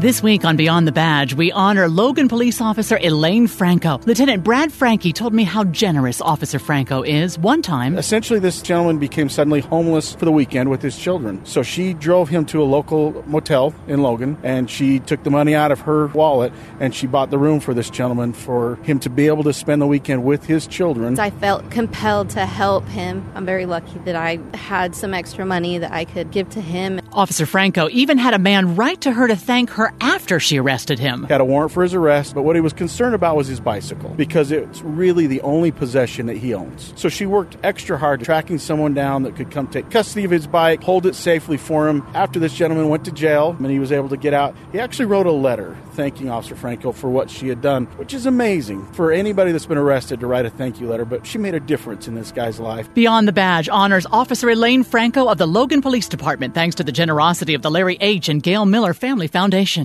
This week on Beyond the Badge, we honor Logan police officer Elaine Franco. Lieutenant Brad Frankie told me how generous Officer Franco is. One time, Essentially, this gentleman became suddenly homeless for the weekend with his children. So she drove him to a local motel in Logan and she took the money out of her wallet and she bought the room for this gentleman for him to be able to spend the weekend with his children. I felt compelled to help him. I'm very lucky that I had some extra money that I could give to him. Officer Franco even had a man write to her to thank her after she arrested him. Had a warrant for his arrest, but what he was concerned about was his bicycle because it's really the only possession that he owns. So she worked extra hard tracking someone down that could come take custody of his bike, hold it safely for him. After this gentleman went to jail and he was able to get out, he actually wrote a letter thanking Officer Franco for what she had done, which is amazing for anybody that's been arrested to write a thank you letter, but she made a difference in this guy's life. Beyond the Badge honors Officer Elaine Franco of the Logan Police Department thanks to the generosity of the Larry H. and Gail Miller Family Foundation.